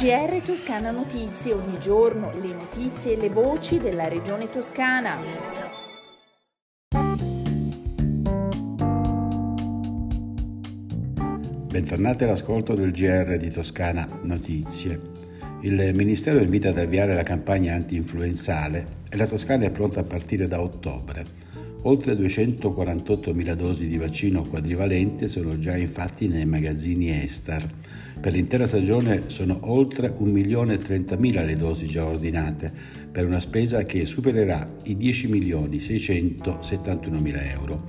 GR Toscana Notizie, ogni giorno le notizie e le voci della regione toscana. Bentornati all'ascolto del GR di Toscana Notizie. Il Ministero invita ad avviare la campagna anti-influenzale e la Toscana è pronta a partire da ottobre. Oltre 248.000 dosi di vaccino quadrivalente sono già infatti nei magazzini Estar. Per l'intera stagione sono oltre 1.030.000 le dosi già ordinate, per una spesa che supererà i 10.671.000 euro.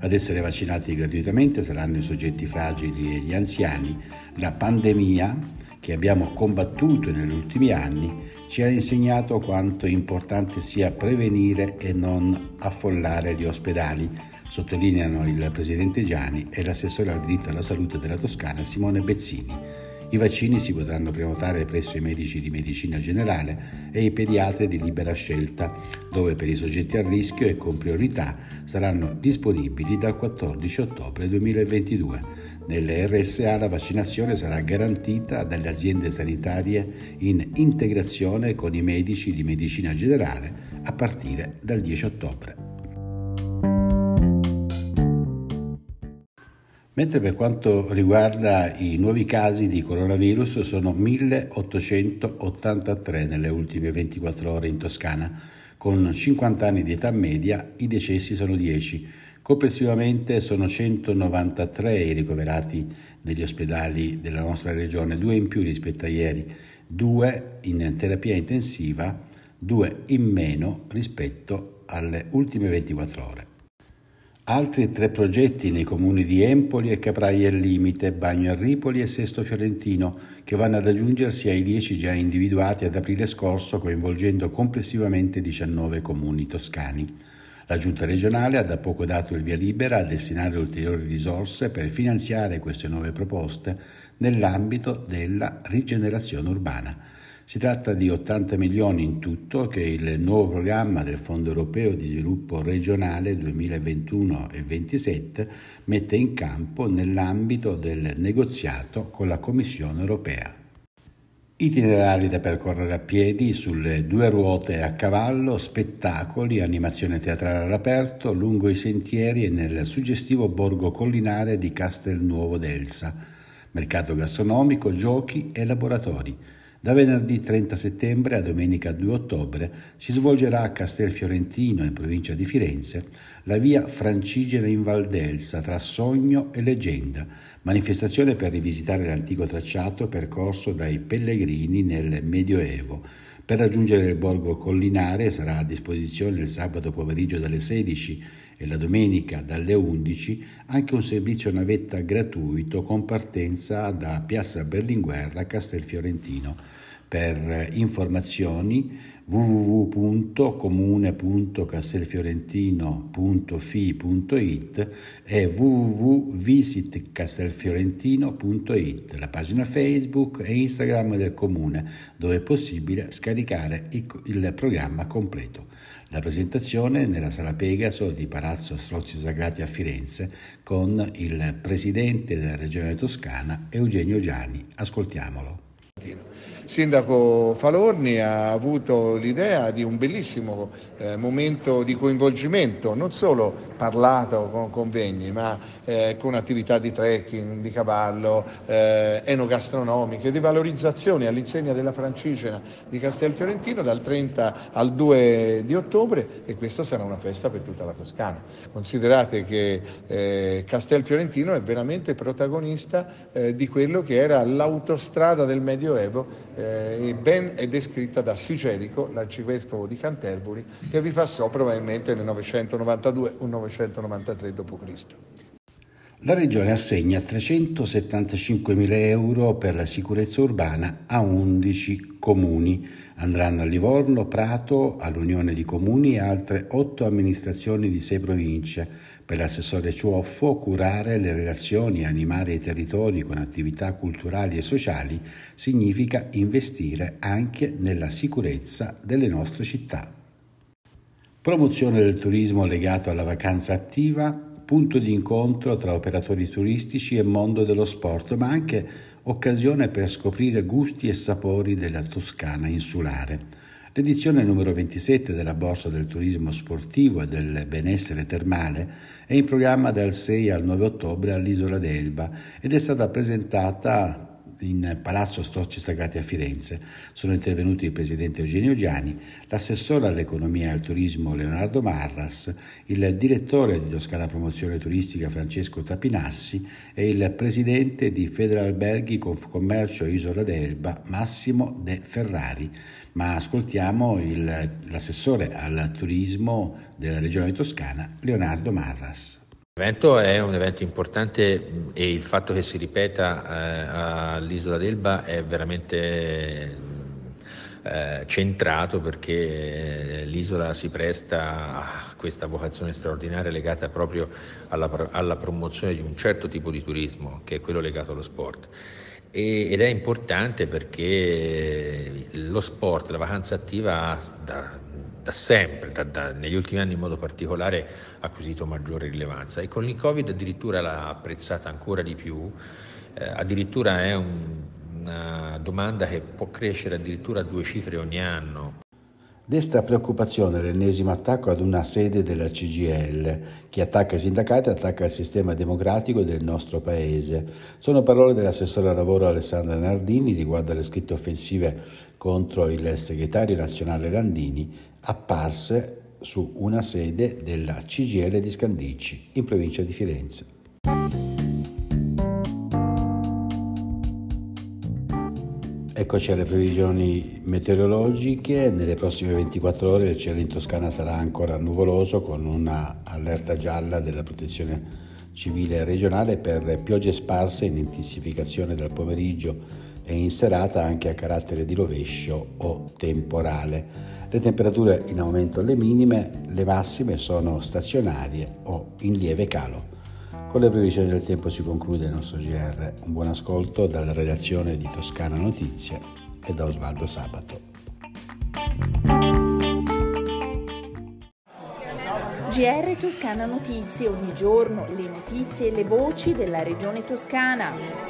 Ad essere vaccinati gratuitamente saranno i soggetti fragili e gli anziani. La pandemia che abbiamo combattuto negli ultimi anni ci ha insegnato quanto importante sia prevenire e non affollare gli ospedali, sottolineano il presidente Gianni e l'assessore al diritto alla salute della Toscana Simone Bezzini. I vaccini si potranno prenotare presso i medici di medicina generale e i pediatri di libera scelta, dove per i soggetti a rischio e con priorità saranno disponibili dal 14 ottobre 2022. Nelle RSA la vaccinazione sarà garantita dalle aziende sanitarie in integrazione con i medici di medicina generale a partire dal 10 ottobre. Mentre per quanto riguarda i nuovi casi di coronavirus sono 1883 nelle ultime 24 ore in Toscana, con 50 anni di età media i decessi sono 10 Complessivamente sono 193 i ricoverati negli ospedali della nostra regione, due in più rispetto a ieri, due in terapia intensiva, due in meno rispetto alle ultime 24 ore. Altri tre progetti nei comuni di Empoli e Capraia al Limite, Bagno a Ripoli e Sesto Fiorentino, che vanno ad aggiungersi ai 10 già individuati ad aprile scorso, coinvolgendo complessivamente 19 comuni toscani. La Giunta regionale ha da poco dato il via libera a destinare ulteriori risorse per finanziare queste nuove proposte nell'ambito della rigenerazione urbana. Si tratta di 80 milioni in tutto che il nuovo programma del Fondo europeo di sviluppo regionale 2021 e 2027 mette in campo nell'ambito del negoziato con la Commissione europea. Itinerari da percorrere a piedi, sulle due ruote a cavallo, spettacoli, animazione teatrale all'aperto, lungo i sentieri e nel suggestivo borgo collinare di Castelnuovo d'Elsa, mercato gastronomico, giochi e laboratori. Da venerdì 30 settembre a domenica 2 ottobre si svolgerà a Castelfiorentino, in provincia di Firenze, la via Francigena in Valdelsa tra sogno e leggenda, manifestazione per rivisitare l'antico tracciato percorso dai pellegrini nel Medioevo. Per raggiungere il borgo collinare sarà a disposizione il sabato pomeriggio dalle 16 e la domenica dalle 11 anche un servizio navetta gratuito con partenza da Piazza Berlinguer a Castelfiorentino. Per informazioni www.comune.castelfiorentino.fi.it e www.visitcastelfiorentino.it, la pagina Facebook e Instagram del comune, dove è possibile scaricare il programma completo. La presentazione nella Sala Pegaso di Palazzo Strozzi Sagrati a Firenze con il presidente della Regione Toscana Eugenio Giani. Ascoltiamolo. Sindaco Falorni ha avuto l'idea di un bellissimo eh, momento di coinvolgimento, non solo parlato con convegni, ma eh, con attività di trekking, di cavallo, eh, enogastronomiche, di valorizzazione all'insegna della Francigena di Castelfiorentino dal 30 al 2 di ottobre e questa sarà una festa per tutta la Toscana. Considerate che eh, Castelfiorentino è veramente protagonista eh, di quello che era l'autostrada del Medioevo eh, ben è descritta da Sigerico, l'arcivescovo di Canterbury, che vi passò probabilmente nel 992 o 993 d.C. La Regione assegna 375 mila euro per la sicurezza urbana a 11 comuni. Andranno a Livorno, Prato, all'Unione di Comuni e altre 8 amministrazioni di 6 province. Per l'assessore Ciuoffo, curare le relazioni, animare i territori con attività culturali e sociali significa investire anche nella sicurezza delle nostre città. Promozione del turismo legato alla vacanza attiva punto di incontro tra operatori turistici e mondo dello sport, ma anche occasione per scoprire gusti e sapori della Toscana insulare. L'edizione numero 27 della Borsa del Turismo Sportivo e del Benessere Termale è in programma dal 6 al 9 ottobre all'Isola d'Elba ed è stata presentata in Palazzo Strozzi Sagrati a Firenze. Sono intervenuti il presidente Eugenio Giani, l'assessore all'economia e al turismo Leonardo Marras, il direttore di Toscana Promozione Turistica Francesco Tapinassi e il presidente di Federalberghi Commercio Isola d'Elba Massimo De Ferrari. Ma ascoltiamo il, l'assessore al turismo della regione toscana Leonardo Marras. L'evento è un evento importante e il fatto che si ripeta eh, all'isola d'Elba è veramente eh, centrato perché l'isola si presta a questa vocazione straordinaria legata proprio alla, alla promozione di un certo tipo di turismo che è quello legato allo sport. Ed è importante perché lo sport, la vacanza attiva da, da sempre, da, da, negli ultimi anni in modo particolare, ha acquisito maggiore rilevanza e con il Covid addirittura l'ha apprezzata ancora di più, eh, addirittura è un, una domanda che può crescere addirittura a due cifre ogni anno. Desta preoccupazione l'ennesimo attacco ad una sede della CGL. Chi attacca i sindacati attacca il sistema democratico del nostro paese. Sono parole dell'assessore al lavoro Alessandra Nardini riguardo alle scritte offensive contro il segretario nazionale Landini apparse su una sede della CGL di Scandicci, in provincia di Firenze. Eccoci alle previsioni meteorologiche. Nelle prossime 24 ore il cielo in Toscana sarà ancora nuvoloso con una allerta gialla della protezione civile regionale per piogge sparse in intensificazione dal pomeriggio e in serata anche a carattere di rovescio o temporale. Le temperature in aumento alle minime, le massime sono stazionarie o in lieve calo. Con le previsioni del tempo si conclude il nostro GR. Un buon ascolto dalla redazione di Toscana Notizie e da Osvaldo Sabato. GR Toscana Notizie, ogni giorno le notizie e le voci della regione toscana.